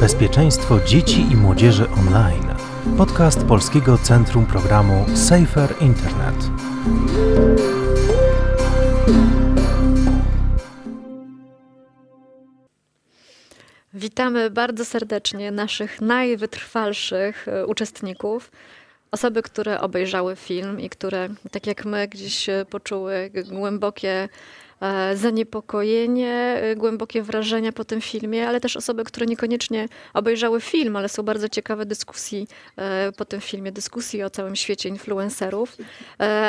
Bezpieczeństwo dzieci i młodzieży online. Podcast Polskiego Centrum Programu Safer Internet. Witamy bardzo serdecznie naszych najwytrwalszych e, uczestników. Osoby, które obejrzały film i które, tak jak my, gdzieś e, poczuły głębokie zaniepokojenie, e, głębokie wrażenia po tym filmie, ale też osoby, które niekoniecznie obejrzały film, ale są bardzo ciekawe dyskusji e, po tym filmie, dyskusji o całym świecie influencerów,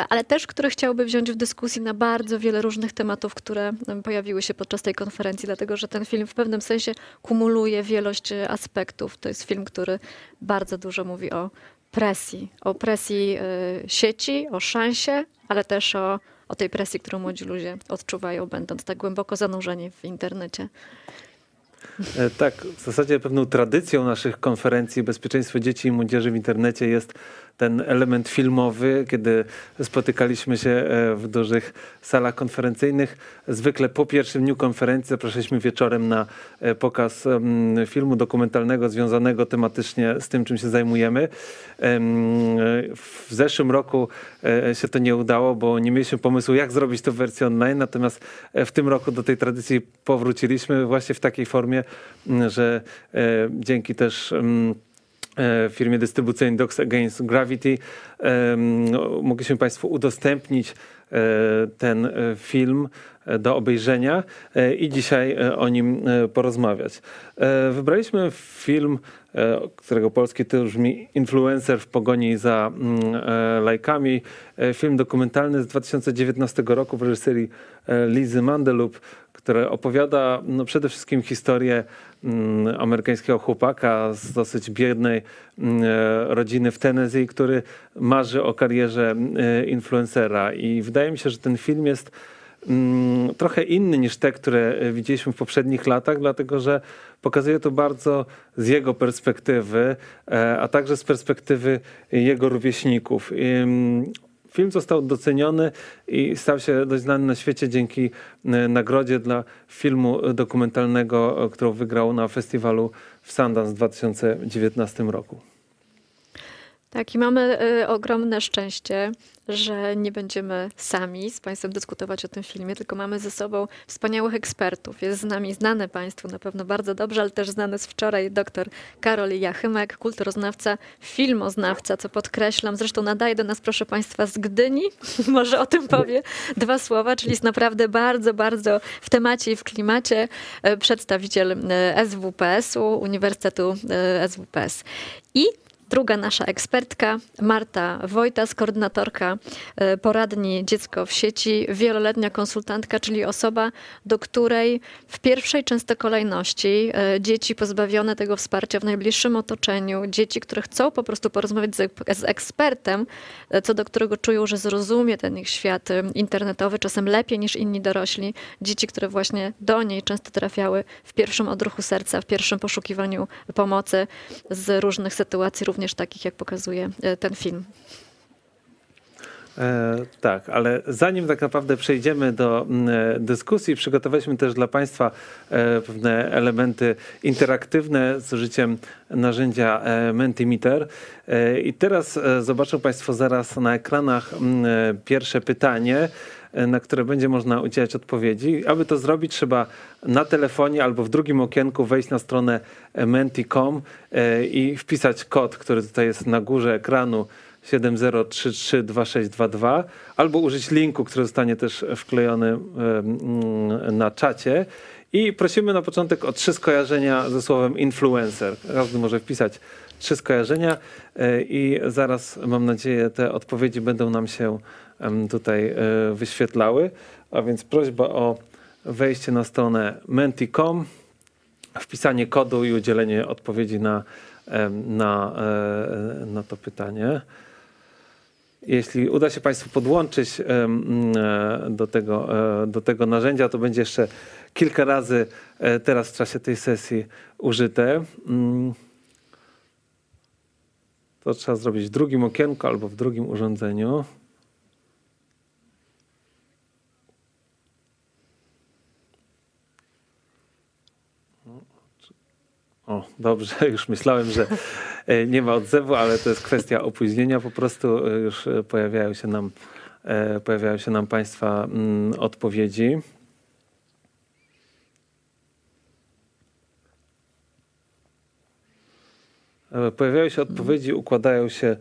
ale też, które chciałyby wziąć w dyskusji na bardzo wiele różnych tematów, które pojawiły się podczas tej konferencji, dlatego że ten film w pewnym sensie kumuluje wielość aspektów. To jest film, który bardzo dużo mówi o presji, o presji sieci, o szansie, ale też o o tej presji, którą młodzi ludzie odczuwają, będąc tak głęboko zanurzeni w internecie. E, tak, w zasadzie pewną tradycją naszych konferencji Bezpieczeństwo Dzieci i Młodzieży w Internecie jest ten element filmowy, kiedy spotykaliśmy się e, w dużych salach konferencyjnych. Zwykle po pierwszym dniu konferencji zapraszaliśmy wieczorem na e, pokaz filmu dokumentalnego związanego tematycznie z tym, czym się zajmujemy. W zeszłym roku e, się to nie udało, bo nie mieliśmy pomysłu, jak zrobić to w wersji online, natomiast w tym roku do tej tradycji powróciliśmy właśnie w takiej formie, że dzięki też E, firmie dystrybucyjnej Docs Against Gravity. Mogliśmy Państwu udostępnić e, ten e, film do obejrzenia i dzisiaj o nim porozmawiać. Wybraliśmy film, którego polski tytuł brzmi Influencer w pogoni za mm, lajkami. Film dokumentalny z 2019 roku w reżyserii Lizy Mandelup, który opowiada no, przede wszystkim historię mm, amerykańskiego chłopaka z dosyć biednej mm, e, rodziny w Tennessee, który marzy o karierze e, influencera. I wydaje mi się, że ten film jest trochę inny niż te, które widzieliśmy w poprzednich latach, dlatego że pokazuje to bardzo z jego perspektywy, e, a także z perspektywy jego rówieśników. Film został doceniony i stał się dość znany na świecie dzięki e, nagrodzie dla filmu dokumentalnego, e, którą wygrał na festiwalu w Sundance w 2019 roku. Tak, i mamy y, ogromne szczęście, że nie będziemy sami z Państwem dyskutować o tym filmie, tylko mamy ze sobą wspaniałych ekspertów. Jest z nami znany Państwu na pewno bardzo dobrze, ale też znany z wczoraj dr Karol Jachymek, kulturoznawca, filmoznawca, co podkreślam. Zresztą nadaje do nas, proszę Państwa, z Gdyni. Może o tym powie dwa słowa, czyli jest naprawdę bardzo, bardzo w temacie i w klimacie e, przedstawiciel e, SWPS-u, Uniwersytetu e, SWPS. I druga nasza ekspertka, Marta Wojtas, koordynatorka e, poradni Dziecko w sieci, wieloletnia konsultantka, czyli osoba, do której w pierwszej często kolejności e, dzieci pozbawione tego wsparcia w najbliższym otoczeniu, dzieci, które chcą po prostu porozmawiać z ekspertem, e, co do którego czują, że zrozumie ten ich świat internetowy, czasem lepiej niż inni dorośli, dzieci, które właśnie do niej często trafiały w pierwszym odruchu serca, w pierwszym poszukiwaniu pomocy z różnych sytuacji, również również takich, jak pokazuje e, ten film. E, tak, ale zanim tak naprawdę przejdziemy do mm, e, dyskusji, przygotowaliśmy też dla Państwa e, pewne elementy interaktywne z użyciem narzędzia e, Mentimeter. E, I teraz zobaczą Państwo zaraz na ekranach mm, pierwsze pytanie na które będzie można udzielać odpowiedzi. Aby to zrobić, trzeba na telefonie albo w drugim okienku wejść na stronę menti.com i wpisać kod, który tutaj jest na górze ekranu 70332622 albo użyć linku, który zostanie też wklejony mm, na czacie. I prosimy na początek o trzy skojarzenia ze słowem influencer. Każdy może wpisać trzy skojarzenia e, i zaraz mam nadzieję te odpowiedzi będą nam się tutaj e, wyświetlały. A więc prośba o wejście na stronę menti.com, wpisanie kodu i udzielenie odpowiedzi na, na, e, na to pytanie. Jeśli uda się Państwu podłączyć e, do tego, do tego narzędzia, to będzie jeszcze kilka razy teraz w czasie tej sesji użyte. Mm. To trzeba zrobić w drugim okienku albo w drugim urządzeniu. O, dobrze, już myślałem, że e, nie ma odzewu, ale to jest kwestia opóźnienia. Po prostu e, już e, pojawiają się nam, pojawiają się nam Państwa mm, odpowiedzi. Pojawiają się odpowiedzi, układają się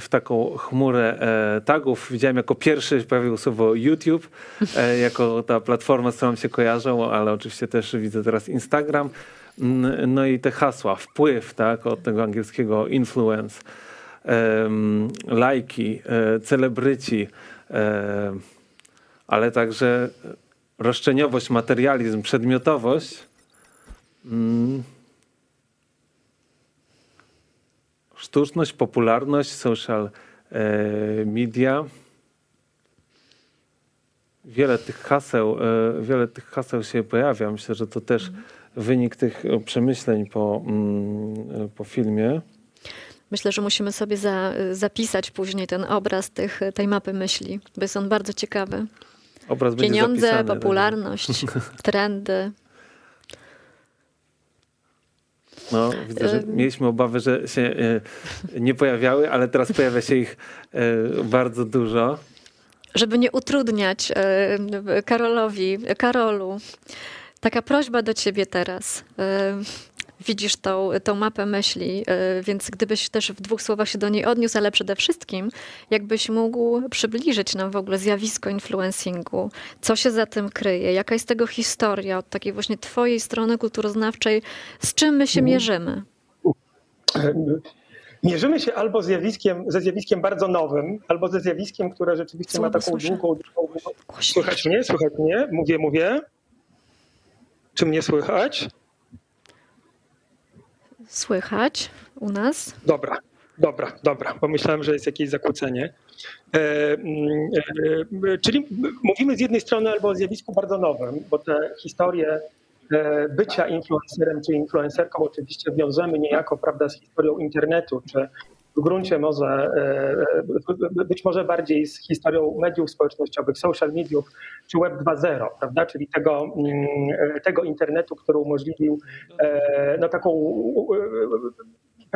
w taką chmurę tagów. Widziałem jako pierwszy pojawiło słowo YouTube, jako ta platforma, z którą się kojarzą, ale oczywiście też widzę teraz Instagram. No i te hasła, wpływ, tak, od tego angielskiego influence, lajki, e, celebryci, e, ale także roszczeniowość, materializm, przedmiotowość. Mm, sztuczność, popularność, social e, media. Wiele tych haseł, wiele tych haseł się pojawia. Myślę, że to też mm wynik tych e, przemyśleń po, mm, e, po filmie. Myślę, że musimy sobie za, zapisać później ten obraz tych, tej mapy myśli, bo jest on bardzo ciekawy. Obraz Pieniądze, zapisany, tak. popularność, tak. trendy. No, widzę, że mieliśmy obawy, że się nie pojawiały, ale teraz pojawia się ich bardzo dużo. Żeby nie utrudniać Karolowi, Karolu, Taka prośba do ciebie teraz. Widzisz tą, tą mapę myśli, e, więc gdybyś też w dwóch słowach się do niej odniósł, ale przede wszystkim, jakbyś mógł przybliżyć nam w ogóle zjawisko influencingu, co się za tym kryje, jaka jest tego historia od takiej właśnie twojej strony kulturoznawczej, z czym my się mierzymy? Mierzymy się albo zjawiskiem, ze zjawiskiem bardzo nowym, albo ze zjawiskiem, które rzeczywiście ma taką słyszę. długą, długą... Słychać mnie? Słychać mnie? Mówię, mówię. Czy mnie słychać? Słychać u nas. Dobra, dobra, dobra, bo myślałem, że jest jakieś zakłócenie. E, mm, e, czyli mówimy z jednej strony albo o zjawisku bardzo nowym, bo te historie e, bycia influencerem czy influencerką oczywiście wiążemy niejako prawda, z historią internetu, czy w gruncie może, e, e, być może bardziej z historią mediów społecznościowych, social mediów czy Web 2.0, prawda? czyli tego, mm, e, tego internetu, który umożliwił no, taką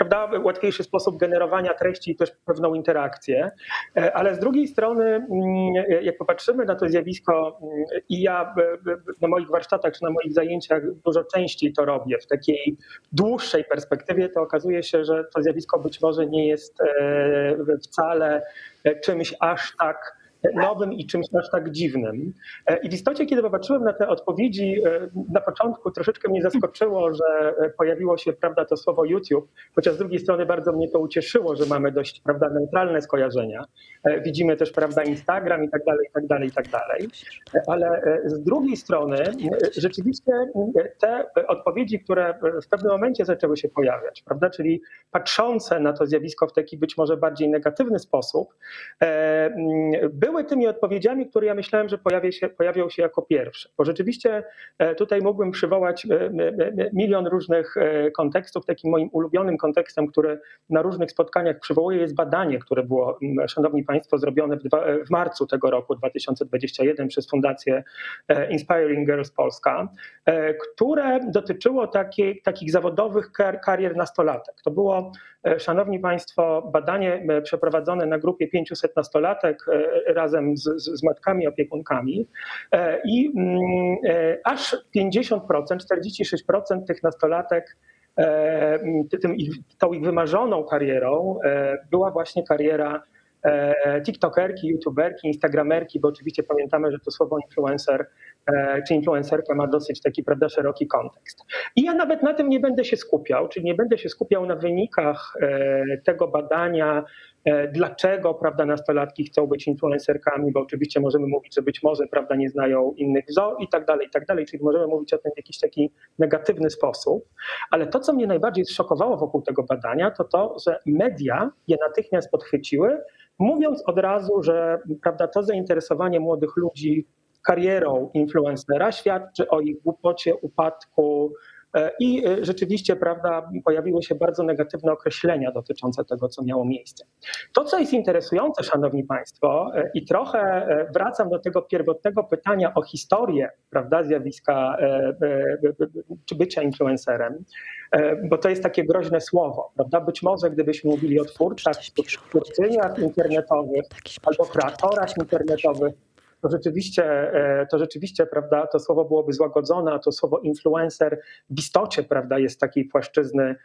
prawda, łatwiejszy sposób generowania treści i też pewną interakcję. E, ale z drugiej strony, mm, jak popatrzymy na to zjawisko, mm, i ja na moich warsztatach czy na moich zajęciach dużo częściej to robię, w takiej dłuższej perspektywie, to okazuje się, że to zjawisko być może nie jest e, wcale czymś aż tak nowym i czymś aż tak dziwnym. E, I w istocie, kiedy popatrzyłem na te odpowiedzi, e, na początku troszeczkę mnie zaskoczyło, że e, pojawiło się prawda, to słowo YouTube, chociaż z drugiej strony bardzo mnie to ucieszyło, że mamy dość prawda, neutralne skojarzenia. Widzimy też prawda, Instagram i tak dalej, i tak dalej, i tak dalej. Ale z drugiej strony rzeczywiście te odpowiedzi, które w pewnym momencie zaczęły się pojawiać, prawda, czyli patrzące na to zjawisko w taki być może bardziej negatywny sposób, były były tymi odpowiedziami, które ja myślałem, że pojawią się, pojawią się jako pierwsze. Bo rzeczywiście e, tutaj mógłbym przywołać e, milion różnych e, kontekstów. Takim moim ulubionym kontekstem, który na różnych spotkaniach przywołuję, jest badanie, które było, szanowni państwo, zrobione w, dwa, w marcu tego roku 2021 przez Fundację Inspiring Girls Polska, które dotyczyło taki, takich zawodowych kar, karier nastolatek. To było, szanowni państwo, badanie przeprowadzone na grupie 500 nastolatek razem z, z matkami opiekunkami e, i mm, e, aż 50%, 46% tych nastolatek e, tą ich wymarzoną karierą była właśnie kariera TikTokerki, YouTuberki, Instagramerki, bo oczywiście pamiętamy, że to słowo influencer czy influencerka ma dosyć taki prawda, szeroki kontekst. I ja nawet na tym nie będę się skupiał, czyli nie będę się skupiał na wynikach tego badania, dlaczego prawda, nastolatki chcą być influencerkami, bo oczywiście możemy mówić, że być może prawda, nie znają innych wzorów i tak dalej, i tak dalej, czyli możemy mówić o tym w jakiś taki negatywny sposób. Ale to, co mnie najbardziej zszokowało wokół tego badania, to to, że media je natychmiast podchwyciły, mówiąc od razu, że prawda, to zainteresowanie młodych ludzi karierą influencera świadczy o ich głupocie, upadku, E, I e, rzeczywiście, prawda, pojawiły się bardzo negatywne określenia dotyczące tego, co miało miejsce. To, co jest interesujące, Szanowni Państwo, e, i trochę wracam do tego pierwotnego pytania o historię, prawda, zjawiska czy bycia influencerem, bo to jest takie groźne słowo, prawda? Być może gdybyśmy mówili o twórcach, twórczyniach internetowych albo kreatorach internetowych, to rzeczywiście, e, to rzeczywiście, prawda, to słowo byłoby złagodzone, a to słowo influencer w istocie, prawda, jest takiej płaszczyzny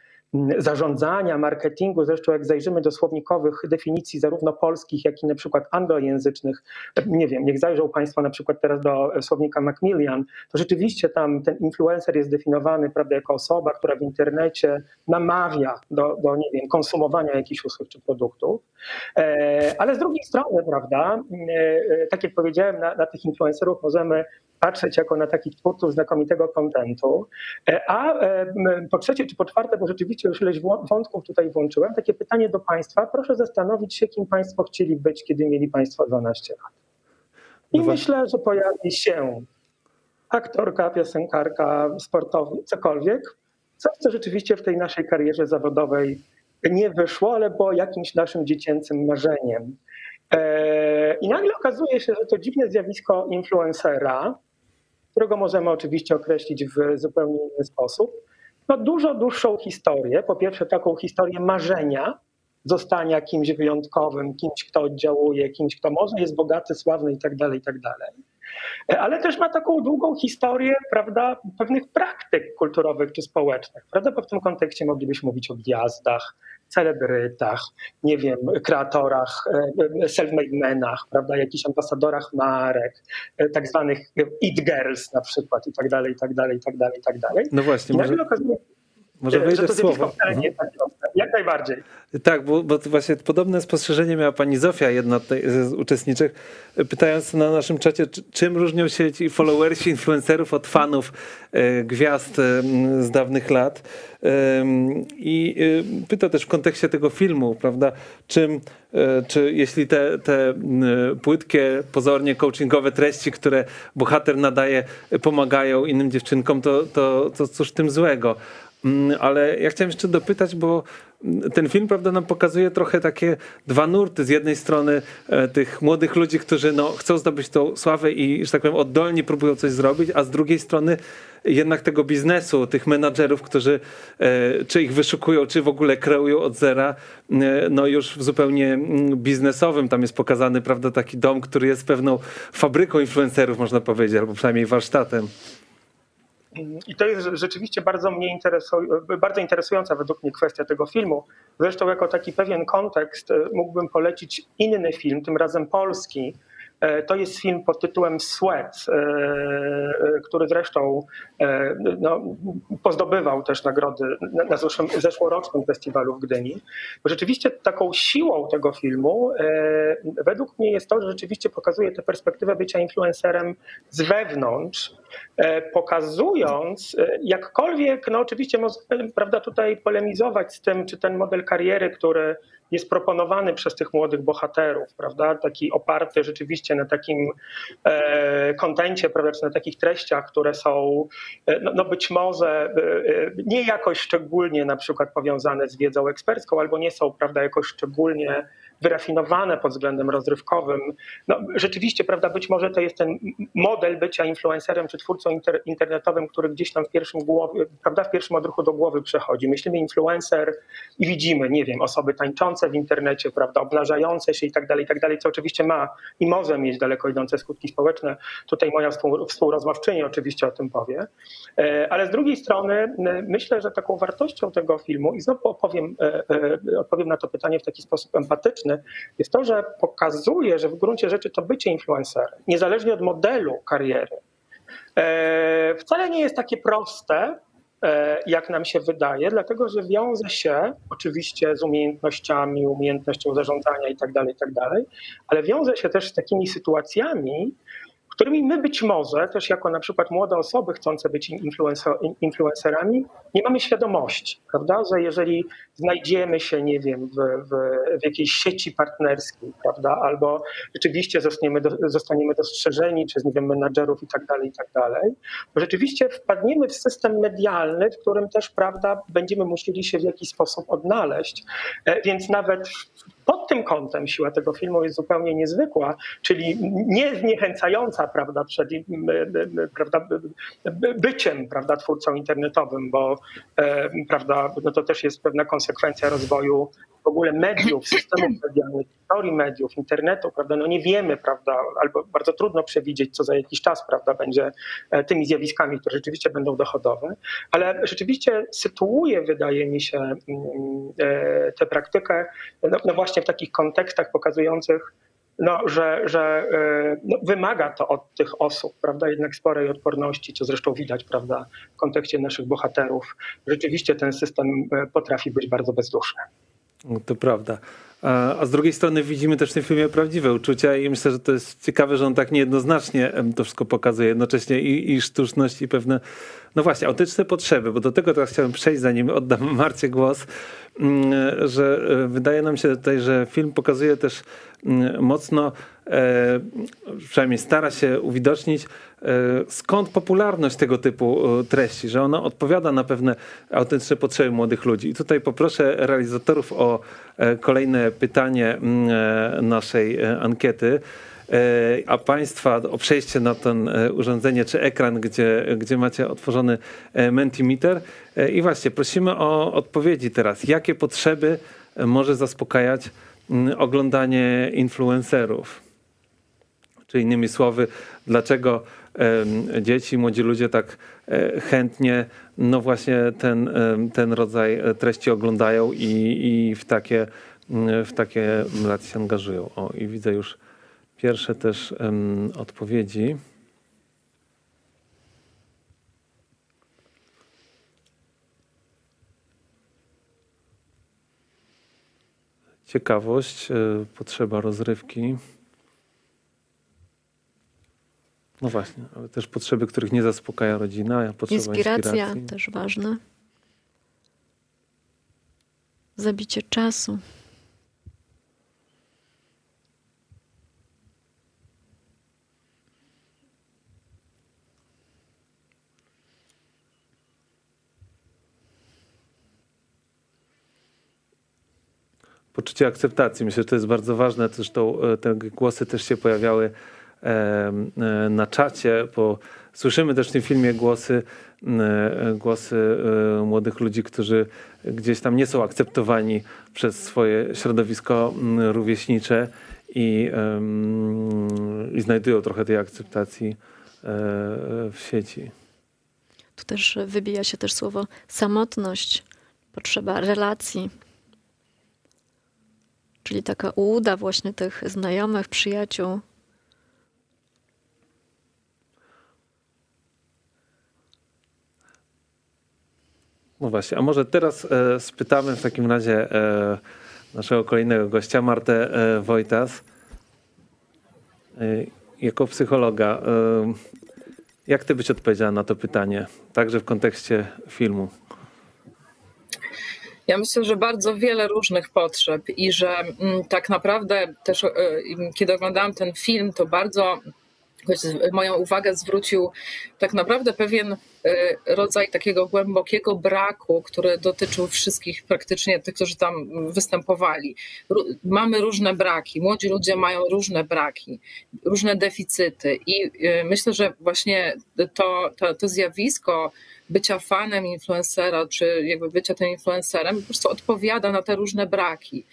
zarządzania, marketingu. Zresztą jak zajrzymy do słownikowych definicji zarówno polskich, jak i na przykład anglojęzycznych, nie wiem, niech zajrzą Państwo na przykład teraz do słownika Macmillan, to rzeczywiście tam ten influencer jest definiowany prawda, jako osoba, która w internecie namawia do, do nie wiem, konsumowania jakichś usług czy produktów. E, ale z drugiej strony, prawda, e, tak jak powiedziałem, na, na tych influencerów możemy patrzeć jako na takich twórców znakomitego kontentu. E, a po trzecie czy po czwarte, bo rzeczywiście już ileś wątków tutaj włączyłem, takie pytanie do Państwa. Proszę zastanowić się, kim Państwo chcieli być, kiedy mieli Państwo 12 lat. I no myślę, że pojawi się aktorka, piosenkarka, sportowy, cokolwiek, coś, co rzeczywiście w tej naszej karierze zawodowej nie wyszło, ale było jakimś naszym dziecięcym marzeniem. E, I nagle okazuje się, że to dziwne zjawisko influencera, którego możemy oczywiście określić w zupełnie inny sposób, ma dużo dłuższą historię. Po pierwsze, taką historię marzenia, zostania kimś wyjątkowym, kimś, kto oddziałuje, kimś, kto może jest bogaty, sławny itd., tak itd. Tak ale też ma taką długą historię, prawda, pewnych praktyk kulturowych czy społecznych, prawda, bo w tym kontekście moglibyśmy mówić o gwiazdach, celebrytach, nie wiem, kreatorach, e, self-made menach, prawda, jakichś ambasadorach marek, e, tak zwanych it girls na przykład i tak dalej, i tak dalej, i tak dalej, i tak dalej. No właśnie, może... okazuje, może wejdę w słowo. Mhm. Jak najbardziej. Tak, bo, bo właśnie podobne spostrzeżenie miała pani Zofia, jedna z uczestniczych, pytając na naszym czacie, czym różnią się ci followersi, influencerów od fanów e, gwiazd e, z dawnych lat. I e, pyta też w kontekście tego filmu, prawda, czym, czy jeśli te, te płytkie, pozornie coachingowe treści, które bohater nadaje, pomagają innym dziewczynkom, to, to, to cóż tym złego? Mm, ale ja chciałem jeszcze dopytać, bo ten film prawda, nam pokazuje trochę takie dwa nurty. Z jednej strony e, tych młodych ludzi, którzy no, chcą zdobyć tą sławę i, że tak powiem, oddolnie próbują coś zrobić, a z drugiej strony jednak tego biznesu, tych menadżerów, którzy e, czy ich wyszukują, czy w ogóle kreują od zera, e, no już w zupełnie mm, biznesowym. Tam jest pokazany prawda, taki dom, który jest pewną fabryką influencerów, można powiedzieć, albo przynajmniej warsztatem. I to jest rzeczywiście bardzo mnie bardzo interesująca według mnie kwestia tego filmu. Zresztą jako taki pewien kontekst e, mógłbym polecić inny film, tym razem polski, E, to jest film pod tytułem Sweat, e, który zresztą no, pozdobywał też nagrody na zeszłym, zeszłorocznym festiwalu w Gdyni. Rzeczywiście taką siłą tego filmu według mnie jest to, że rzeczywiście pokazuje tę perspektywę bycia influencerem z wewnątrz, pokazując jakkolwiek, no oczywiście możemy prawda, tutaj polemizować z tym, czy ten model kariery, który jest proponowany przez tych młodych bohaterów, prawda? Taki oparty rzeczywiście na takim e, kontencie, prawda, czy na takich treściach, które są e, no, no być może e, nie jakoś szczególnie na przykład powiązane z wiedzą ekspercką, albo nie są, prawda, jakoś szczególnie wyrafinowane pod względem rozrywkowym. No, rzeczywiście, prawda, być może to jest ten model bycia influencerem czy twórcą inter internetowym, który gdzieś tam w pierwszym głowie, prawda, w pierwszym odruchu do głowy przechodzi. Myślimy influencer i widzimy, nie wiem, osoby tańczące w internecie, prawda, obnażające się i tak dalej, i tak dalej, co oczywiście ma i może mieć daleko idące skutki społeczne. Tutaj moja współrozmówczyni oczywiście o tym powie. E, ale z drugiej strony myślę, że taką wartością tego filmu, i znowu opowiem, e, e, odpowiem na to pytanie w taki sposób empatyczny, jest to, że pokazuje, że w gruncie rzeczy to bycie influencerem, niezależnie od modelu kariery, e, wcale nie jest takie proste, e, jak nam się wydaje, dlatego że wiąże się oczywiście z umiejętnościami, umiejętnością zarządzania itd., tak itd., tak ale wiąże się też z takimi sytuacjami, którymi my być może, też jako na przykład młode osoby chcące być influencerami, nie mamy świadomości, prawda, że jeżeli znajdziemy się, nie wiem, w, w, w jakiejś sieci partnerskiej, prawda, albo rzeczywiście zostaniemy, do, zostaniemy dostrzeżeni przez, nie wiem, menadżerów i tak dalej, i tak dalej, to rzeczywiście wpadniemy w system medialny, w którym też, prawda, będziemy musieli się w jakiś sposób odnaleźć, e, więc nawet Pod tym kątem siła tego filmu jest zupełnie niezwykła, czyli nie zniechęcająca prawda, przed prawda, byciem prawda, twórcą internetowym, bo prawda, no to też jest pewna konsekwencja rozwoju w ogóle mediów, systemów medialnych, historii mediów, internetu, prawda, no nie wiemy, prawda, albo bardzo trudno przewidzieć, co za jakiś czas, prawda, będzie e, tymi zjawiskami, które rzeczywiście będą dochodowe, ale rzeczywiście sytuuje, wydaje mi się, mm, e, tę praktykę, no, no właśnie w takich kontekstach pokazujących, no, że, że e, no, wymaga to od tych osób, prawda, jednak sporej odporności, co zresztą widać, prawda, w kontekście naszych bohaterów. Rzeczywiście ten system potrafi być bardzo bezduszny. To prawda. A z drugiej strony widzimy też w tym filmie prawdziwe uczucia i myślę, że to jest ciekawe, że on tak niejednoznacznie to wszystko pokazuje. Jednocześnie i, i sztuczność i pewne, no właśnie, autentyczne potrzeby, bo do tego teraz chciałem przejść, zanim oddam Marcie głos, że e, wydaje nam się tutaj, że film pokazuje też mm, mocno, e, przynajmniej stara się uwidocznić, E, skąd popularność tego typu treści, że ona odpowiada na pewne autentyczne potrzeby młodych ludzi. I tutaj poproszę realizatorów o kolejne pytanie mm, naszej ankiety a Państwa o przejście na to urządzenie czy ekran, gdzie, gdzie macie otworzony Mentimeter. I właśnie prosimy o odpowiedzi teraz. Jakie potrzeby może zaspokajać oglądanie influencerów? Czy innymi słowy, dlaczego dzieci, młodzi ludzie tak e, chętnie no właśnie ten, ten rodzaj treści oglądają i, i w takie, w takie relacje się angażują. O, i widzę już pierwsze też um, odpowiedzi. Ciekawość, e, potrzeba rozrywki. No właśnie, ale też potrzeby, których nie zaspokaja rodzina. Potrzeba Inspiracja inspiracji. też ważna. Zabicie czasu. Poczucie akceptacji. Myślę, że to jest bardzo ważne. Zresztą e, te głosy też się pojawiały E, na czacie, bo słyszymy też w tym filmie głosy, głosy e, młodych ludzi, którzy gdzieś tam nie są akceptowani przez swoje środowisko rówieśnicze i, i znajdują trochę tej akceptacji w sieci. Tu też wybija się też słowo samotność, potrzeba relacji. Czyli taka ułuda właśnie tych znajomych, przyjaciół, No właśnie, a może teraz e, spytamy w takim razie e, naszego kolejnego gościa, Martę e, Wojtas. E, jako psychologa, e, jak ty byś odpowiedziała na to pytanie, także w kontekście filmu? Ja myślę, że bardzo wiele różnych potrzeb i że mm, tak naprawdę też, e, kiedy oglądałam ten film, to bardzo moją uwagę zwrócił tak naprawdę pewien e, rodzaj takiego głębokiego braku, który dotyczył wszystkich praktycznie tych, którzy tam występowali. Mamy różne braki, młodzi ludzie mają różne braki, różne deficyty i e, myślę, że właśnie to, to, to zjawisko bycia fanem influencera, czy jakby bycia tym influencerem po prostu odpowiada na te różne braki.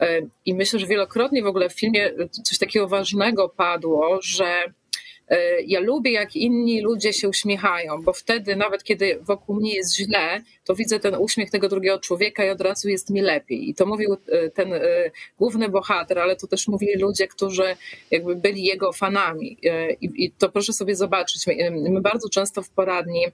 E, I myślę, że wielokrotnie w ogóle w filmie coś takiego ważnego padło, że E, ja lubię, jak inni ludzie się uśmiechają, bo wtedy, nawet kiedy wokół mnie jest źle, to widzę ten uśmiech tego drugiego człowieka i od razu jest mi lepiej. I to mówił e, ten główny bohater, ale to też mówili ludzie, którzy jakby byli jego fanami. I, to proszę sobie zobaczyć. My bardzo często w poradni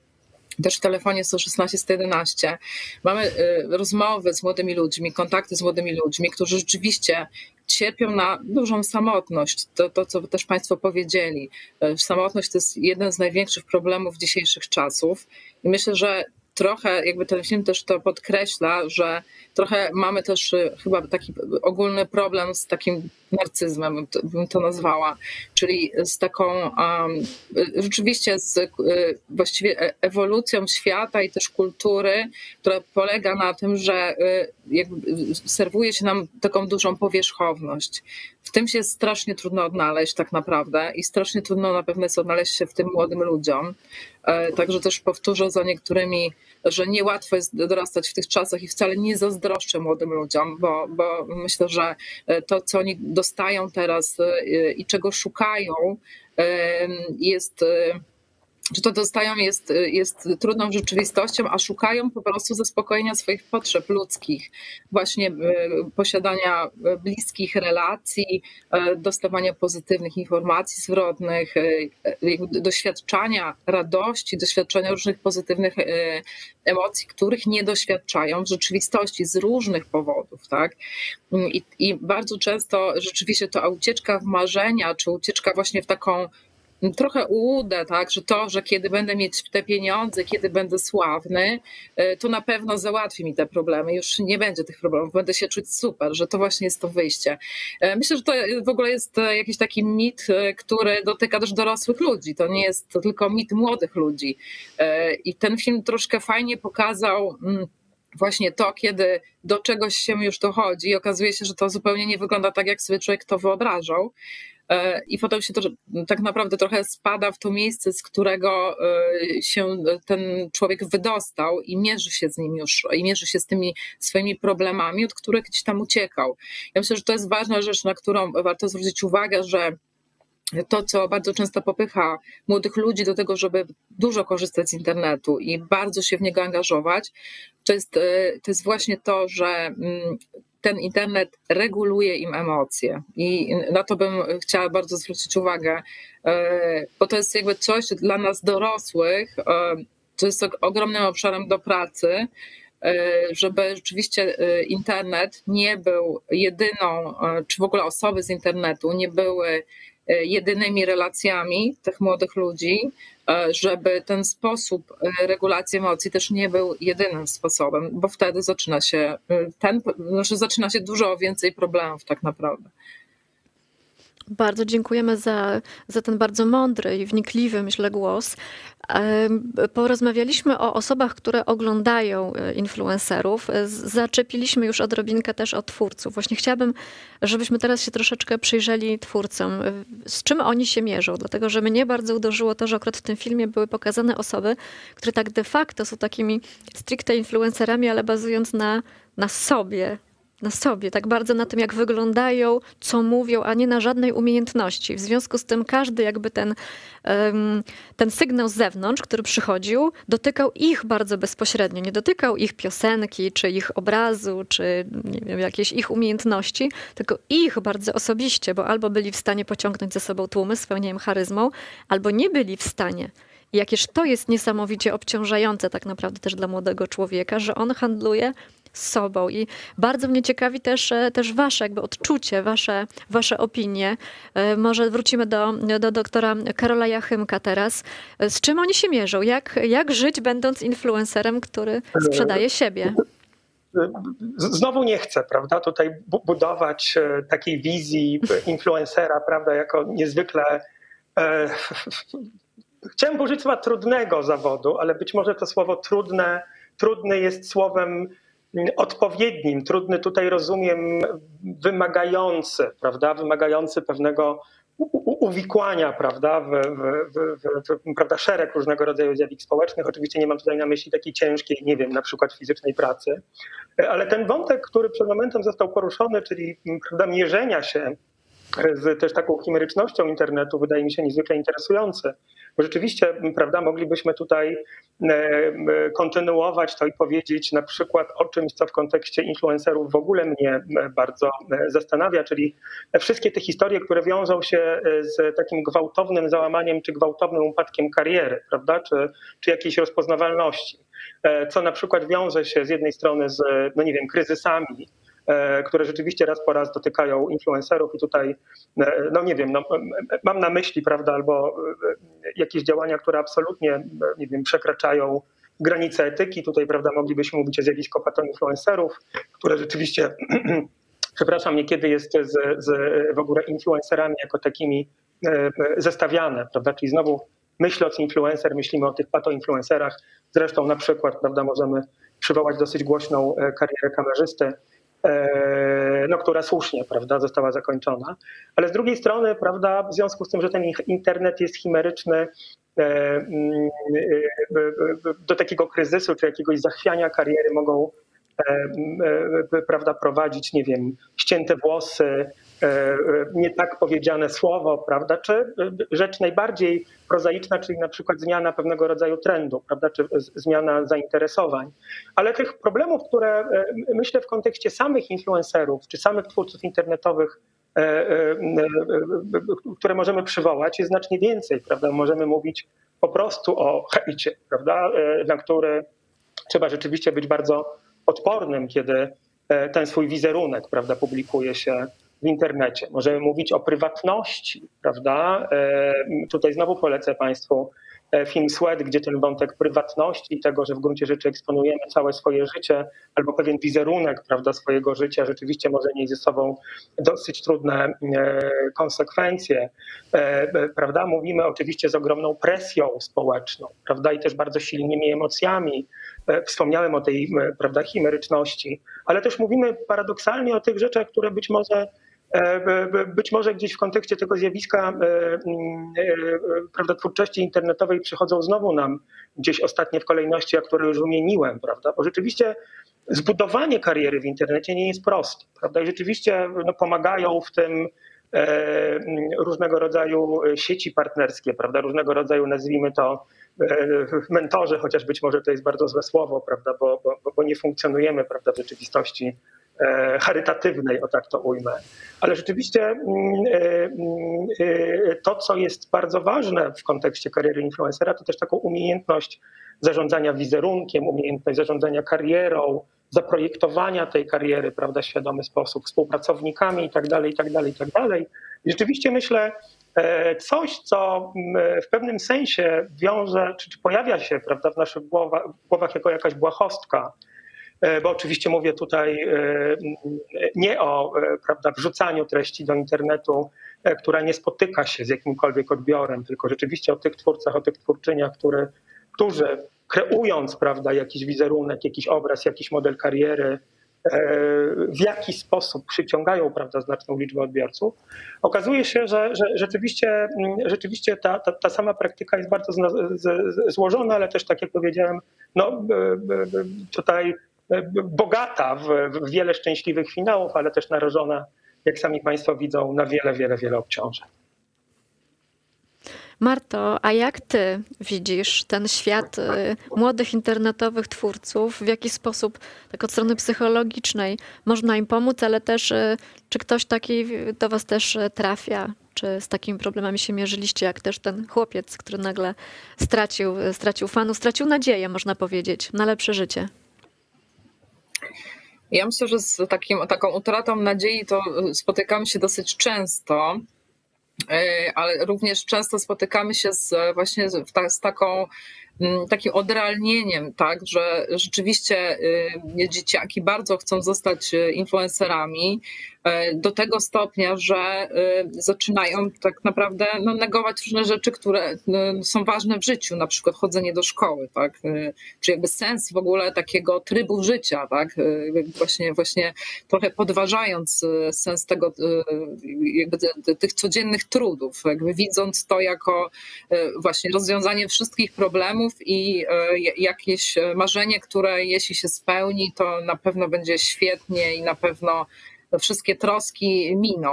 też w telefonie 116 111. Mamy rozmowy z młodymi ludźmi, kontakty z młodymi ludźmi, którzy rzeczywiście cierpią na dużą samotność. To, to, co też Państwo powiedzieli. E, samotność to jest jeden z największych problemów dzisiejszych czasów. I myślę, że trochę jakby ten film też to podkreśla, że trochę mamy też y, chyba taki ogólny problem z takim narcyzmem, bym to nazwała, czyli z taką um, rzeczywiście z y, właściwie e, ewolucją świata i też kultury, która polega na tym, że jakby serwuje się nam taką dużą powierzchowność. W tym się strasznie trudno odnaleźć tak naprawdę i strasznie trudno na pewno jest odnaleźć się w tym młodym ludziom. E, także też powtórzę za niektórymi, że niełatwo jest dorastać w tych czasach i wcale nie zazdroszczę młodym ludziom, bo, bo myślę, że e, to, co oni dostają teraz e, i czego szukają, jest czy to dostają jest, jest trudną rzeczywistością, a szukają po prostu zaspokojenia swoich potrzeb ludzkich, właśnie e, posiadania bliskich relacji, e, dostawania pozytywnych informacji zwrotnych, e, doświadczania radości, doświadczania różnych pozytywnych emocji, których nie doświadczają w rzeczywistości z różnych powodów. Tak? I, i bardzo często rzeczywiście to ucieczka w marzenia, czy ucieczka właśnie w taką trochę ułudę, tak, że to, że kiedy będę mieć te pieniądze, kiedy będę sławny, e, to na pewno załatwi mi te problemy. Już nie będzie tych problemów, będę się czuć super, że to właśnie jest to wyjście. E, myślę, że to w ogóle jest e, jakiś taki mit, który dotyka też dorosłych ludzi. To nie jest to tylko mit młodych ludzi. I ten film troszkę fajnie pokazał mm, właśnie to, kiedy do czegoś się już dochodzi i okazuje się, że to zupełnie nie wygląda tak, jak sobie człowiek to wyobrażał. E, i potem się to tak naprawdę trochę spada w to miejsce, z którego e, się ten człowiek wydostał i mierzy się z nim już, i mierzy się z tymi swoimi problemami, od których gdzieś tam uciekał. Ja myślę, że to jest ważna rzecz, na którą warto zwrócić uwagę, że to, co bardzo często popycha młodych ludzi do tego, żeby dużo korzystać z internetu i bardzo się w niego angażować, to jest, e, to jest właśnie to, że mm, ten internet reguluje im emocje. I na to bym chciała bardzo zwrócić uwagę, e, bo to jest jakby coś dla nas dorosłych, e, jest ogromnym obszarem do pracy, e, żeby rzeczywiście internet nie był jedyną, czy w ogóle osoby z internetu nie były jedynymi relacjami tych młodych ludzi, E, żeby ten sposób e, regulacji emocji też nie był jedynym sposobem, bo wtedy zaczyna się e, ten, znaczy zaczyna się dużo więcej problemów tak naprawdę. Bardzo dziękujemy za, za ten bardzo mądry i wnikliwy, myślę, głos. Porozmawialiśmy o osobach, które oglądają e, influencerów. Zaczepiliśmy już odrobinkę też o twórców. Właśnie chciałabym, żebyśmy teraz się troszeczkę przyjrzeli twórcom. Z czym oni się mierzą? Dlatego, że mnie bardzo uderzyło to, że akurat w tym filmie były pokazane osoby, które tak de facto są takimi stricte influencerami, ale bazując na, na sobie, na sobie, tak bardzo na tym, jak wyglądają, co mówią, a nie na żadnej umiejętności. W związku z tym każdy jakby ten, ten sygnał z zewnątrz, który przychodził, dotykał ich bardzo bezpośrednio. Nie dotykał ich piosenki, czy ich obrazu, czy nie wiem, ich umiejętności, tylko ich bardzo osobiście, bo albo byli w stanie pociągnąć ze sobą tłumy z pełnieniem charyzmą, albo nie byli w stanie. I jakież to jest niesamowicie obciążające tak naprawdę też dla młodego człowieka, że on handluje z sobą. I bardzo mnie ciekawi też, e, też wasze jakby odczucie, wasze, wasze opinie. E, może wrócimy do, do doktora Karola Jachymka teraz. E, z czym oni się mierzą? Jak, jak żyć będąc influencerem, który sprzedaje siebie? Znowu nie chcę, prawda, tutaj budować takiej wizji influencera, prawda, jako niezwykle e, chciałem użyć słowa trudnego zawodu, ale być może to słowo trudne, trudne jest słowem odpowiednim. Trudny tutaj rozumiem wymagający, prawda, wymagający pewnego uwikłania, prawda, w, w, w, prawda, szereg różnego rodzaju zjawisk społecznych. Oczywiście nie mam tutaj na myśli takiej ciężkiej, nie wiem, na przykład fizycznej pracy, ale ten wątek, który przed momentem został poruszony, czyli prawda, mierzenia się z też taką chimerycznością internetu, wydaje mi się niezwykle interesujący. Bo rzeczywiście, prawda, moglibyśmy tutaj e, kontynuować to i powiedzieć na przykład o czymś, co w kontekście influencerów w ogóle mnie bardzo e, zastanawia, czyli wszystkie te historie, które wiążą się e, z takim gwałtownym załamaniem czy gwałtownym upadkiem kariery, prawda, czy, czy jakiejś rozpoznawalności, co na przykład wiąże się z jednej strony z, no nie wiem, kryzysami, E, które rzeczywiście raz po raz dotykają influencerów i tutaj, e, no nie wiem, no, mam na myśli, prawda, albo e, jakieś działania, które absolutnie, nie wiem, przekraczają granice etyki. Tutaj, prawda, moglibyśmy mówić o zjawisku patoinfluencerów, które rzeczywiście, przepraszam, niekiedy jest z, z w ogóle influencerami jako takimi e, zestawiane, prawda, czyli znowu myśląc influencer, myślimy o tych patoinfluencerach. Zresztą na przykład, prawda, możemy przywołać dosyć głośną e, karierę kamerzysty, e, no, która słusznie prawda, została zakończona. Ale z drugiej strony, prawda, w związku z tym, że ten internet jest chimeryczny, e, mm, do takiego kryzysu czy jakiegoś zachwiania kariery mogą prawda, prowadzić, nie wiem, ścięte włosy, E, e, nie tak powiedziane słowo, prawda, czy e, rzecz najbardziej prozaiczna, czyli na przykład zmiana pewnego rodzaju trendu, prawda, czy zmiana zainteresowań. Ale tych problemów, które myślę w kontekście samych influencerów, czy samych twórców internetowych, które możemy przywołać, jest znacznie więcej, prawda, możemy mówić po prostu o hejcie, prawda, na który trzeba rzeczywiście być bardzo odpornym, kiedy ten swój wizerunek, prawda, publikuje się w internecie. Możemy mówić o prywatności, prawda? E, tutaj znowu polecę Państwu e, film Sweat, gdzie ten wątek prywatności i tego, że w gruncie rzeczy eksponujemy całe swoje życie albo pewien wizerunek prawda, swojego życia, rzeczywiście może nieść ze sobą dosyć trudne e, konsekwencje. Prawda? Mówimy oczywiście z ogromną presją społeczną prawda? i też bardzo silnymi emocjami. Wspomniałem o tej prawda, chimeryczności, ale też mówimy paradoksalnie o tych rzeczach, które być może być może gdzieś w kontekście tego zjawiska e, e, prawda, twórczości internetowej przychodzą znowu nam gdzieś ostatnie w kolejności, a które już wymieniłem, prawda? Bo rzeczywiście zbudowanie kariery w internecie nie jest proste, prawda? I rzeczywiście no, pomagają w tym różnego rodzaju sieci partnerskie, prawda? Różnego rodzaju, nazwijmy to, mentorzy, chociaż być może to jest bardzo złe słowo, prawda? Bo, bo, bo nie funkcjonujemy, prawda, w rzeczywistości E, charytatywnej, o tak to ujmę. Ale rzeczywiście mm, e, mm, e, to, co jest bardzo ważne w kontekście kariery influencera, to też taką umiejętność zarządzania wizerunkiem, umiejętność zarządzania karierą, zaprojektowania tej kariery prawda, w świadomy sposób, współpracownikami itd., itd., itd. I rzeczywiście myślę, coś, co mm, w pewnym sensie wiąże, czy, czy pojawia się prawda, w naszych głowach, głowach jako jakaś błahostka, E, bo oczywiście mówię tutaj e, nie o e, prawda, wrzucaniu treści do internetu, która nie spotyka się z jakimkolwiek odbiorem, tylko rzeczywiście o tych twórcach, o tych twórczyniach, które, którzy kreując prawda, jakiś wizerunek, jakiś obraz, jakiś model kariery, w jaki sposób przyciągają prawda, znaczną liczbę odbiorców, okazuje się, że, że rzeczywiście, rzeczywiście ta, ta, ta, sama praktyka jest bardzo złożona, ale też, tak jak powiedziałem, no, tutaj bogata w, wiele szczęśliwych finałów, ale też narażona, jak sami Państwo widzą, na wiele, wiele, wiele obciążeń. Marto, a jak ty widzisz ten świat y, młodych internetowych twórców? W jaki sposób, tak od strony psychologicznej, można im pomóc, ale też y, czy ktoś taki do was też trafia? Czy z takimi problemami się mierzyliście, jak też ten chłopiec, który nagle stracił, stracił fanów, stracił nadzieję, można powiedzieć, na lepsze życie? Ja myślę, że z takim, taką utratą nadziei to spotykamy się dosyć często, e, ale również często spotykamy się z, właśnie z, taką Mm, takim odrealnieniem, tak, że rzeczywiście y, dzieciaki bardzo chcą zostać y, influencerami y, do tego stopnia, że zaczynają tak naprawdę no, negować różne rzeczy, które są ważne w życiu, na przykład chodzenie do szkoły, tak, czy jakby sens w ogóle takiego trybu życia, tak, właśnie, właśnie trochę podważając sens tego, jakby tych codziennych trudów, jakby widząc to jako właśnie rozwiązanie wszystkich problemów, i e, jakieś marzenie, które jeśli się spełni, to na pewno będzie świetnie i na pewno wszystkie troski miną.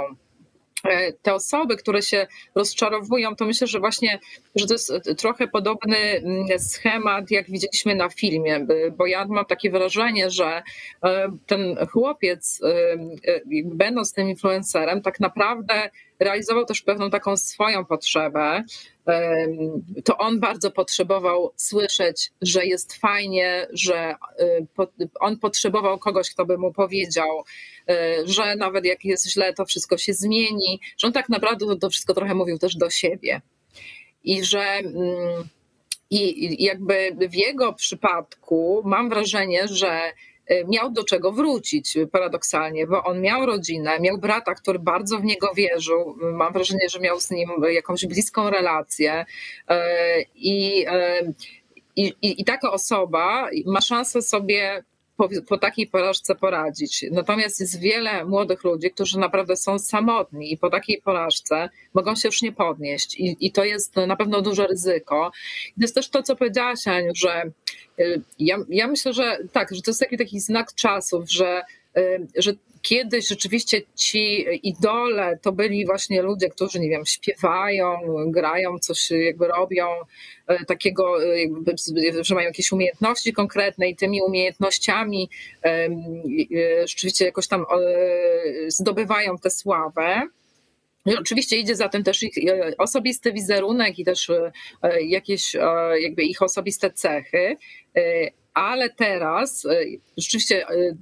E, te osoby, które się rozczarowują, to myślę, że właśnie, że to jest trochę podobny mm, schemat, jak widzieliśmy na filmie, bo ja mam takie wrażenie, że e, ten chłopiec, będąc tym influencerem, tak naprawdę realizował też pewną taką swoją potrzebę, to on bardzo potrzebował słyszeć, że jest fajnie, że y, on potrzebował kogoś, kto by mu powiedział, y, że nawet jak jest źle, to wszystko się zmieni, że on tak naprawdę to wszystko trochę mówił też do siebie. I że mm, I jakby w jego przypadku mam wrażenie, że miał do czego wrócić paradoksalnie, bo on miał rodzinę, miał brata, który bardzo w niego wierzył. Mam wrażenie, że miał z nim jakąś bliską relację. Y, I, y, i, i, i taka osoba ma szansę sobie po, po, takiej porażce poradzić. Natomiast jest wiele młodych ludzi, którzy naprawdę są samotni i po takiej porażce mogą się już nie podnieść. I, i to jest na pewno duże ryzyko. I to jest też to, co powiedziałaś, Aniu, że ja, ja myślę, że tak, że to jest taki, taki znak czasów, że, że kiedyś rzeczywiście ci idole to byli właśnie ludzie, którzy, nie wiem, śpiewają, grają, coś jakby robią e, takiego, e, że mają jakieś umiejętności konkretne i tymi umiejętnościami e, rzeczywiście jakoś tam zdobywają tę sławę. I oczywiście idzie za tym też ich osobisty wizerunek i też jakieś jakby ich osobiste cechy, ale teraz e, rzeczywiście e,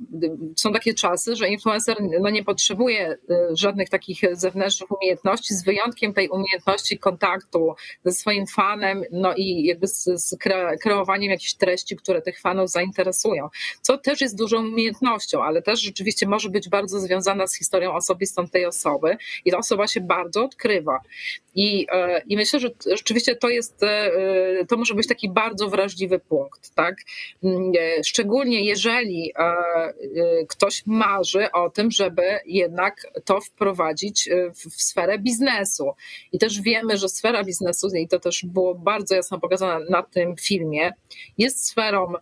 są takie czasy, że influencer no nie potrzebuje e, żadnych takich zewnętrznych umiejętności, z wyjątkiem tej umiejętności kontaktu ze swoim fanem, no i jakby z, z kreowaniem jakichś treści, które tych fanów zainteresują. Co też jest dużą umiejętnością, ale też rzeczywiście może być bardzo związana z historią osobistą tej osoby i ta osoba się bardzo odkrywa. I, i myślę, że rzeczywiście to jest, to może być taki bardzo wrażliwy punkt, tak? Mm, e, szczególnie jeżeli e, e, ktoś marzy o tym, żeby jednak to wprowadzić w sferę biznesu. I też wiemy, że sfera biznesu, i to też było bardzo jasno pokazane na tym filmie, jest sferą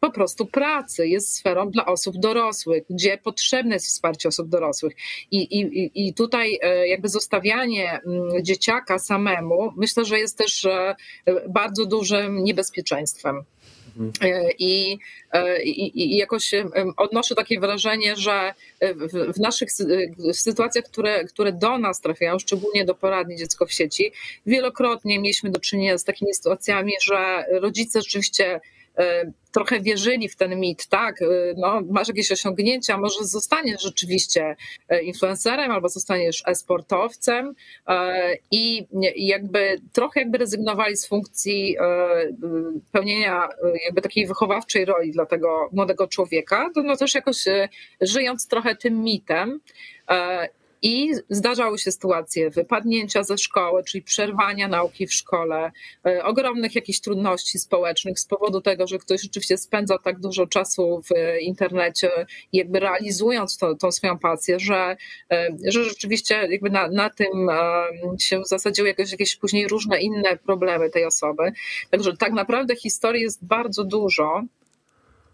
po prostu pracy, jest sferą dla osób dorosłych, gdzie potrzebne jest wsparcie osób dorosłych. I, i, i tutaj jakby zostawianie mm, dzieciaka samemu, myślę, że jest też bardzo dużym niebezpieczeństwem. E, I, e, i, I, jakoś odnoszę takie wrażenie, że w, w naszych w sytuacjach, które, które do nas trafiają, szczególnie do poradni dziecko w sieci, wielokrotnie mieliśmy do czynienia z takimi sytuacjami, że rodzice rzeczywiście trochę wierzyli w ten mit, tak, e, no, masz jakieś osiągnięcia, może zostaniesz rzeczywiście e, influencerem albo zostaniesz e-sportowcem i jakby trochę jakby rezygnowali z funkcji pełnienia jakby takiej wychowawczej roli dla tego młodego człowieka, no też jakoś żyjąc trochę tym mitem i zdarzały się sytuacje wypadnięcia ze szkoły, czyli przerwania nauki w szkole, e, ogromnych jakichś trudności społecznych z powodu tego, że ktoś rzeczywiście spędza tak dużo czasu w internecie, jakby realizując to, tą swoją pasję, że, e, że rzeczywiście jakby na, na tym e, się zasadziły jakieś, jakieś później różne inne problemy tej osoby. Także tak naprawdę historii jest bardzo dużo.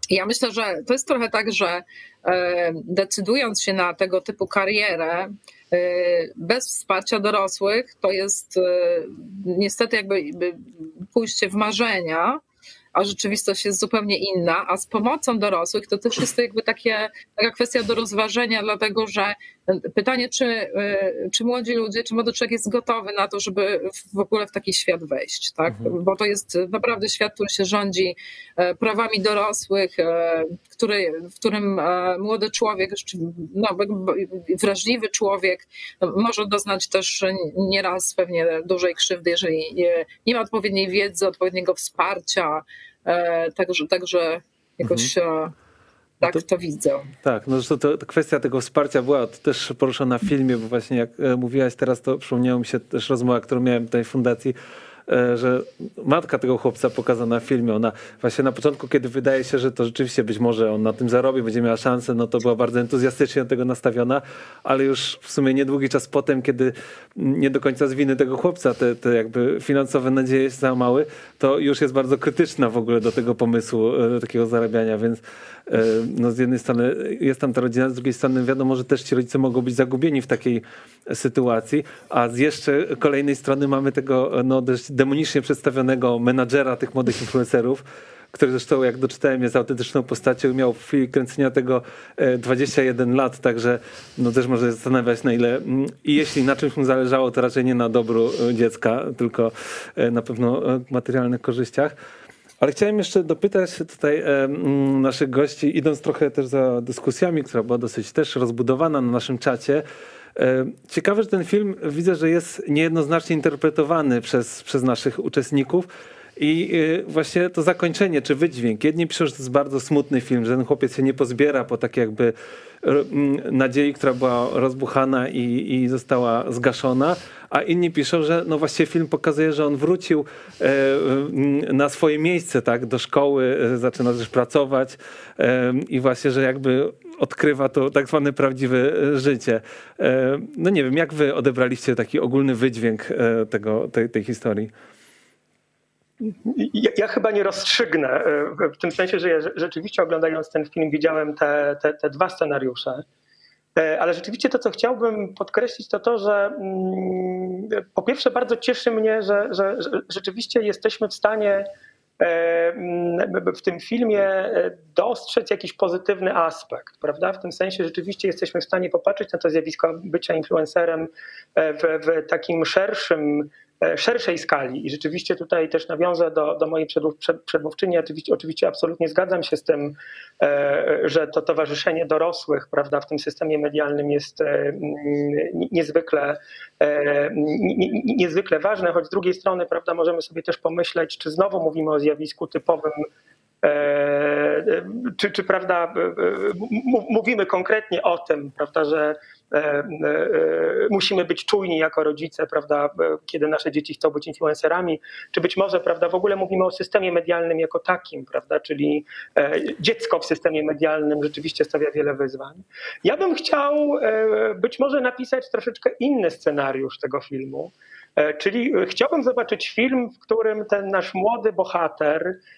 Ja myślę, że to jest trochę tak, że e, decydując się na tego typu karierę, e, bez wsparcia dorosłych, to jest e, niestety jakby pójście w marzenia, a rzeczywistość jest zupełnie inna, a z pomocą dorosłych to też jest jakby takie, taka kwestia do rozważenia, dlatego że pytanie, czy, y, czy młodzi ludzie, czy młody człowiek jest gotowy na to, żeby w ogóle w taki świat wejść, tak? Mhm. Bo to jest naprawdę świat, który się rządzi e, prawami dorosłych, e, który, w którym e, młody człowiek, no, wrażliwy człowiek może doznać też nieraz pewnie dużej krzywdy, jeżeli nie ma odpowiedniej wiedzy, odpowiedniego wsparcia, także, także jakoś mhm tak to, to, widzę. Tak, no zresztą to, to kwestia tego wsparcia była też poruszona w filmie, bo właśnie jak e, mówiłaś teraz, to przypomniało mi się też rozmowa, którą miałem w tej fundacji E, że matka tego chłopca pokazana w filmie, ona właśnie na początku, kiedy wydaje się, że to rzeczywiście być może on na tym zarobi, będzie miała szansę, no to była bardzo entuzjastycznie do tego nastawiona, ale już w sumie niedługi czas potem, kiedy nie do końca z winy tego chłopca te, te jakby finansowe nadzieje są za mały, to już jest bardzo krytyczna w ogóle do tego pomysłu, e, do takiego zarabiania, więc e, no z jednej strony jest tam ta rodzina, z drugiej strony wiadomo, że też ci rodzice mogą być zagubieni w takiej sytuacji, a z jeszcze kolejnej strony mamy tego no, dość demonicznie przedstawionego menadżera tych młodych influencerów, który zresztą, jak doczytałem, jest autentyczną postacią, miał w chwili kręcenia tego 21 e, lat, także no też może zastanawiać na ile mm, i jeśli na czymś mu zależało, to raczej nie na dobru e, dziecka, tylko e, na pewno materialnych korzyściach. Ale chciałem jeszcze dopytać tutaj mm, naszych gości, idąc trochę też za dyskusjami, która była dosyć też rozbudowana na naszym czacie, E, ciekawe, że ten film widzę, że jest niejednoznacznie interpretowany przez, przez naszych uczestników. I y, właśnie to zakończenie, czy wydźwięk. Jedni piszą, że to jest bardzo smutny film, że ten chłopiec się nie pozbiera po tak jakby y, nadziei, która była rozbuchana i, i została zgaszona, a inni piszą, że no właściwie film pokazuje, że on wrócił e, na swoje miejsce, tak, do szkoły, e, zaczyna też pracować e, i właśnie, że jakby odkrywa to tak zwane prawdziwe życie. No nie wiem, jak wy odebraliście taki ogólny wydźwięk tego, tej, tej historii? Ja, ja, chyba nie rozstrzygnę, w tym sensie, że ja rzeczywiście oglądając ten film widziałem te, te, te dwa scenariusze. E, ale rzeczywiście to, co chciałbym podkreślić, to to, że mm, po pierwsze bardzo cieszy mnie, że, że, że rzeczywiście jesteśmy w stanie e, mm, w tym filmie e, dostrzec jakiś pozytywny aspekt, prawda? W tym sensie rzeczywiście jesteśmy w stanie popatrzeć na to zjawisko bycia influencerem w, w takim szerszym E, szerszej skali. I rzeczywiście tutaj też nawiążę do, do mojej przedmówczyni. Oczywiście, oczywiście absolutnie zgadzam się z tym, e, że to towarzyszenie dorosłych prawda, w tym systemie medialnym jest e, niezwykle, niezwykle ważne, choć z drugiej strony prawda, możemy sobie też pomyśleć, czy znowu mówimy o zjawisku typowym czy, czy prawda, mówimy konkretnie o tym, prawda, że E, e, musimy być czujni jako rodzice, prawda, kiedy nasze dzieci chcą być influencerami, czy być może, prawda, w ogóle mówimy o systemie medialnym jako takim, prawda, czyli e, dziecko w systemie medialnym rzeczywiście stawia wiele wyzwań. Ja bym chciał być może napisać troszeczkę inny scenariusz tego filmu, czyli chciałbym zobaczyć film, w którym ten nasz młody bohater E,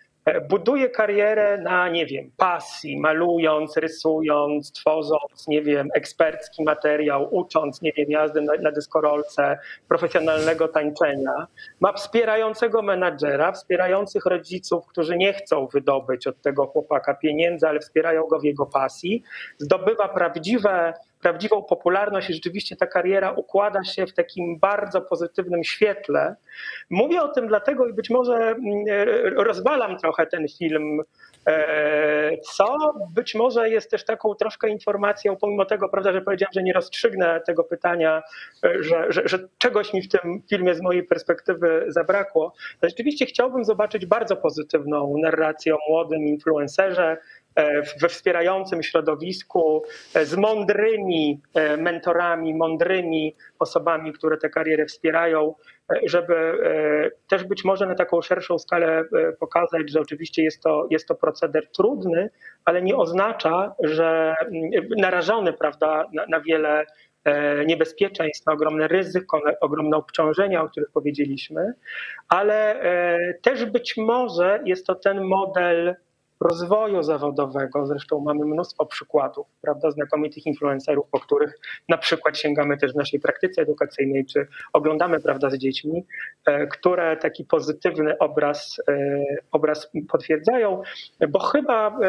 buduje karierę na, nie wiem, pasji, malując, rysując, tworząc, nie wiem, ekspercki materiał, ucząc, nie wiem, jazdy na, na dyskorolce, profesjonalnego tańczenia. Ma wspierającego menadżera, wspierających rodziców, którzy nie chcą wydobyć od tego chłopaka pieniędzy, ale wspierają go w jego pasji. Zdobywa prawdziwe prawdziwą popularność i rzeczywiście ta kariera układa się w takim bardzo pozytywnym świetle. Mówię o tym dlatego i być może mm, rozwalam trochę ten film, e, co być może jest też taką troszkę informacją, pomimo tego, prawda, że powiedziałem, że nie rozstrzygnę tego pytania, e, że, że, że czegoś mi w tym filmie z mojej perspektywy zabrakło. Rzeczywiście chciałbym zobaczyć bardzo pozytywną narrację o młodym influencerze, E, we wspierającym środowisku, e, z mądrymi e, mentorami, mądrymi osobami, które tę karierę wspierają, żeby też być może na taką szerszą skalę pokazać, że oczywiście jest to, jest to proceder trudny, ale nie oznacza, że mm, narażony prawda, na, na wiele niebezpieczeństw, na ogromne ryzyko, na ogromne obciążenia, o których powiedzieliśmy, ale też być może jest to ten model rozwoju zawodowego. Zresztą mamy mnóstwo przykładów, prawda, znakomitych influencerów, po których na przykład sięgamy też w naszej praktyce edukacyjnej, czy oglądamy, prawda, z dziećmi, e, które taki pozytywny obraz, e, obraz potwierdzają, bo chyba,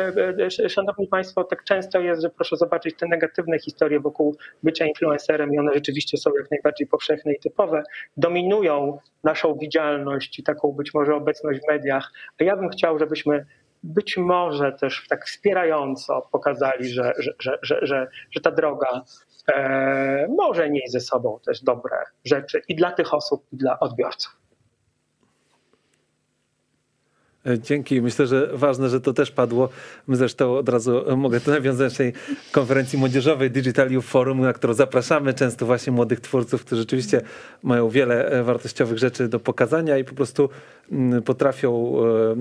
e, szanowni państwo, tak często jest, że proszę zobaczyć te negatywne historie wokół bycia influencerem i one rzeczywiście są jak najbardziej powszechne i typowe, dominują naszą widzialność i taką być może obecność w mediach, a ja bym chciał, żebyśmy być może też tak wspierająco pokazali, że, że, że, że, że, ta droga e, może nieść ze sobą też dobre rzeczy i dla tych osób, i dla odbiorców. E, dzięki. Myślę, że ważne, że to też padło. Zresztą od razu mogę to nawiązać tej konferencji młodzieżowej Digital Youth Forum, na którą zapraszamy często właśnie młodych twórców, którzy rzeczywiście mają wiele wartościowych rzeczy do pokazania i po prostu mm, potrafią e,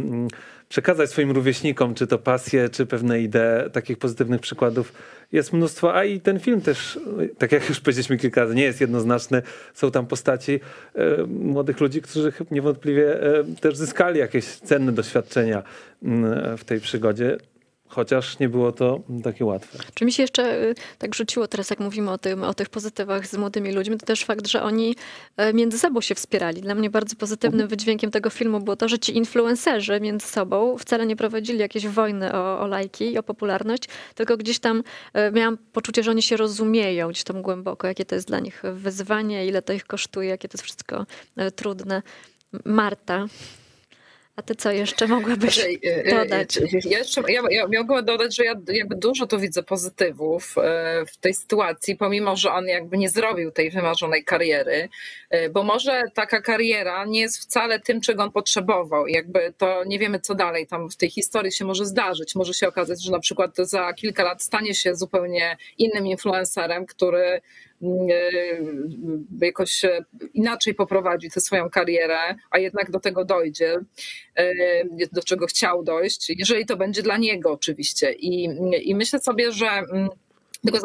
przekazać swoim rówieśnikom, czy to pasję, czy pewne idee. Takich pozytywnych przykładów jest mnóstwo, a i ten film też, tak jak już powiedzieliśmy kilka razy, nie jest jednoznaczny. Są tam postaci e, młodych ludzi, którzy niewątpliwie e, też zyskali jakieś cenne doświadczenia mm, w tej przygodzie chociaż nie było to takie łatwe. Czy mi się jeszcze y, tak rzuciło teraz, jak mówimy o, tym, o tych pozytywach z młodymi ludźmi, to też fakt, że oni e, między sobą się wspierali. Dla mnie bardzo pozytywnym mhm. wydźwiękiem tego filmu było to, że ci influencerzy między sobą wcale nie prowadzili jakiejś wojny o, o lajki i o popularność, tylko gdzieś tam e, miałam poczucie, że oni się rozumieją gdzieś tam głęboko, jakie to jest dla nich wyzwanie, ile to ich kosztuje, jakie to jest wszystko e, trudne. Marta, A ty co jeszcze mogłabyś e, e, dodać? Ja, jeszcze, ja, ja mogłabym dodać, że ja jakby dużo tu widzę pozytywów w tej sytuacji, pomimo, że on jakby nie zrobił tej wymarzonej kariery, bo może taka kariera nie jest wcale tym, czego on potrzebował. Jakby to nie wiemy, co dalej tam w tej historii się może zdarzyć. Może się okazać, że na przykład za kilka lat stanie się zupełnie innym influencerem, który jakoś inaczej poprowadzi tę swoją karierę, a jednak do tego dojdzie, do czego chciał dojść, jeżeli to będzie dla niego oczywiście. I, i myślę sobie, że mm, tylko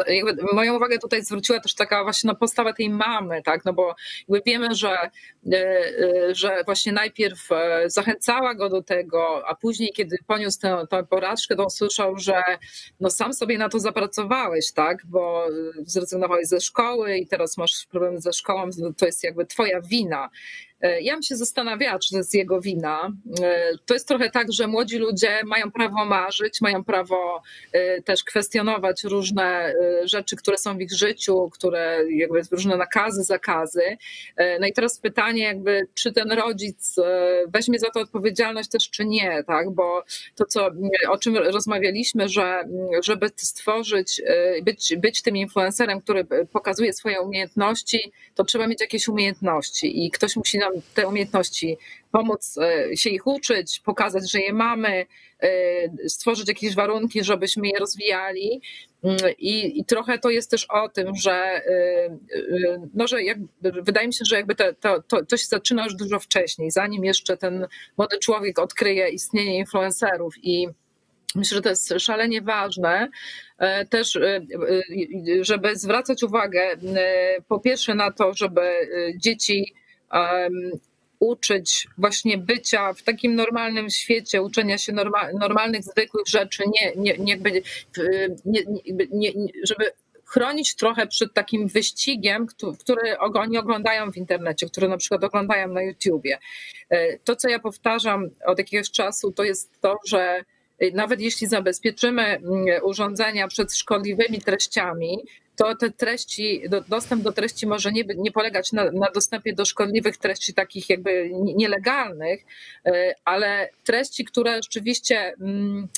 moją uwagę tutaj zwróciła też taka właśnie no, postawa tej mamy, tak, no bo wiemy, że, e, e, że właśnie najpierw e, zachęcała go do tego, a później, kiedy poniósł tę, tę porażkę, to usłyszał, że no sam sobie na to zapracowałeś, tak, bo zrezygnowałeś ze szkoły i teraz masz problemy ze szkołą, to jest jakby twoja wina. E, ja bym się zastanawiała, czy to jest jego wina. E, to jest trochę tak, że młodzi ludzie mają prawo marzyć, mają prawo e, też kwestionować różne rzeczy, które są w ich życiu, które jakby różne nakazy, zakazy. No i teraz pytanie, jakby, czy ten rodzic weźmie za to odpowiedzialność też, czy nie, tak? Bo to, co, o czym rozmawialiśmy, że żeby stworzyć, być, być tym influencerem, który pokazuje swoje umiejętności, to trzeba mieć jakieś umiejętności i ktoś musi nam te umiejętności pomóc e, się ich uczyć, pokazać, że je mamy, e, stworzyć jakieś warunki, żebyśmy je rozwijali. Mm, I, I, trochę to jest też o tym, że, e, no, że jak, wydaje mi się, że jakby to, to, to się zaczyna już dużo wcześniej, zanim jeszcze ten młody człowiek odkryje istnienie influencerów i Myślę, że to jest szalenie ważne też, żeby zwracać uwagę po pierwsze na to, żeby dzieci uczyć właśnie bycia w takim normalnym świecie, uczenia się normalnych, zwykłych rzeczy, nie, nie, nie, nie, nie, żeby chronić trochę przed takim wyścigiem, który oni oglądają w internecie, który na przykład oglądają na YouTubie. E, to, co ja powtarzam od jakiegoś czasu, to jest to, że nawet jeśli zabezpieczymy mm, urządzenia przed szkodliwymi treściami, to te treści, dostęp do treści może nie, nie polegać na, na dostępie do szkodliwych treści, takich jakby nielegalnych, e, ale treści, które rzeczywiście mm,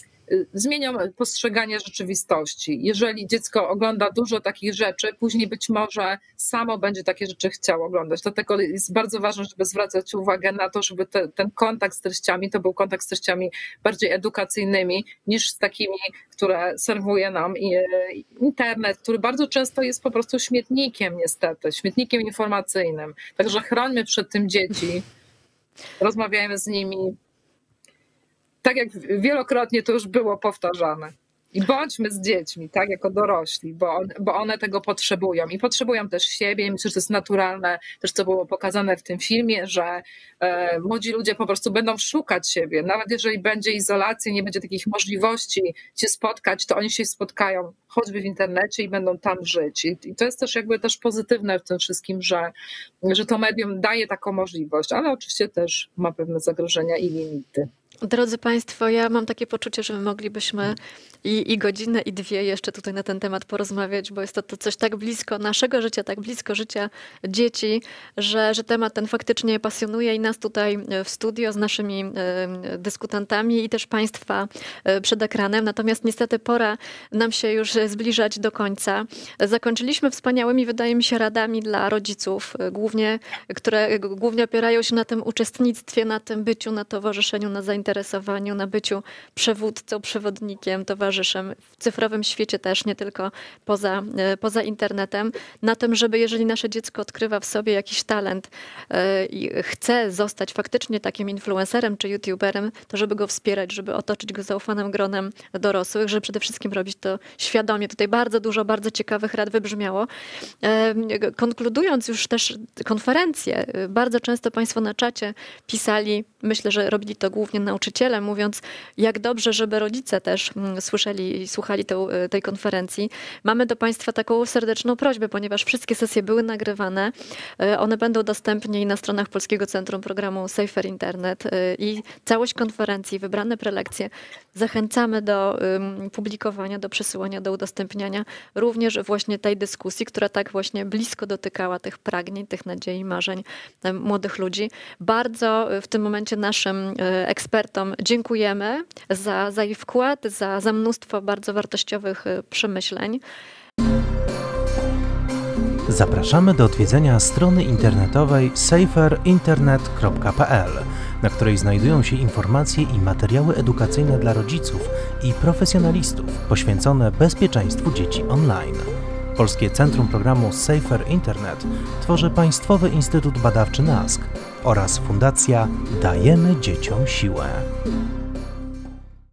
zmienią postrzeganie rzeczywistości. Jeżeli dziecko ogląda dużo takich rzeczy, później być może samo będzie takie rzeczy chciało oglądać. Dlatego jest bardzo ważne, żeby zwracać uwagę na to, żeby te, ten kontakt z treściami to był kontakt z treściami bardziej edukacyjnymi niż z takimi, które serwuje nam y, internet, który bardzo często jest po prostu śmietnikiem, niestety, śmietnikiem informacyjnym. Także chrońmy przed tym dzieci, rozmawiajmy z nimi, tak jak wielokrotnie to już było powtarzane. I bądźmy z dziećmi, tak, jako dorośli, bo, bo one tego potrzebują i potrzebują też siebie. I myślę, że to jest naturalne, też co było pokazane w tym filmie, że e, młodzi ludzie po prostu będą szukać siebie. Nawet jeżeli będzie izolacja, nie będzie takich możliwości się spotkać, to oni się spotkają choćby w internecie i będą tam żyć. I, i to jest też jakby też pozytywne w tym wszystkim, że, że to medium daje taką możliwość, ale oczywiście też ma pewne zagrożenia i limity. Drodzy Państwo, ja mam takie poczucie, że my moglibyśmy i, i godzinę, i dwie jeszcze tutaj na ten temat porozmawiać, bo jest to, to coś tak blisko naszego życia, tak blisko życia dzieci, że, że temat ten faktycznie pasjonuje i nas tutaj e, w studio z naszymi dyskutantami i też Państwa y, przed ekranem. Natomiast niestety pora nam się już zbliżać do końca. Zakończyliśmy wspaniałymi, wydaje mi się, radami dla rodziców, głównie, które głównie opierają się na tym uczestnictwie, na tym byciu, na towarzyszeniu, na zainteresowaniu, na byciu przewódcą, przewodnikiem, towarzyszem towarzyszem w cyfrowym świecie też, nie tylko poza, e, poza internetem, na tym, żeby jeżeli nasze dziecko odkrywa w sobie jakiś talent e, i chce zostać faktycznie takim influencerem czy youtuberem, to żeby go wspierać, żeby otoczyć go zaufanym gronem dorosłych, żeby przede wszystkim robić to świadomie. Tutaj bardzo dużo bardzo ciekawych rad wybrzmiało. E, konkludując już też konferencję, bardzo często Państwo na czacie pisali, myślę, że robili to głównie na nauczyciele, mówiąc, jak dobrze, żeby rodzice też mm, słyszeli i słuchali tą, tej konferencji. Mamy do Państwa taką serdeczną prośbę, ponieważ wszystkie sesje były nagrywane. One będą dostępne na stronach Polskiego Centrum Programu Safer Internet i całość konferencji, wybrane prelekcje zachęcamy do publikowania, do przesyłania, do udostępniania również właśnie tej dyskusji, która tak właśnie blisko dotykała tych pragnień, tych nadziei, marzeń młodych ludzi. Bardzo w tym momencie naszym e, ekspertom dziękujemy za, za ich wkład, za, za mnóstwo bardzo wartościowych e, przemyśleń. Zapraszamy do odwiedzenia strony internetowej saferinternet.pl, na której znajdują się informacje i materiały edukacyjne dla rodziców i profesjonalistów poświęcone bezpieczeństwu dzieci online. Polskie Centrum Programu Safer Internet tworzy Państwowy Instytut Badawczy NASK oraz Fundacja Dajemy Dzieciom Siłę.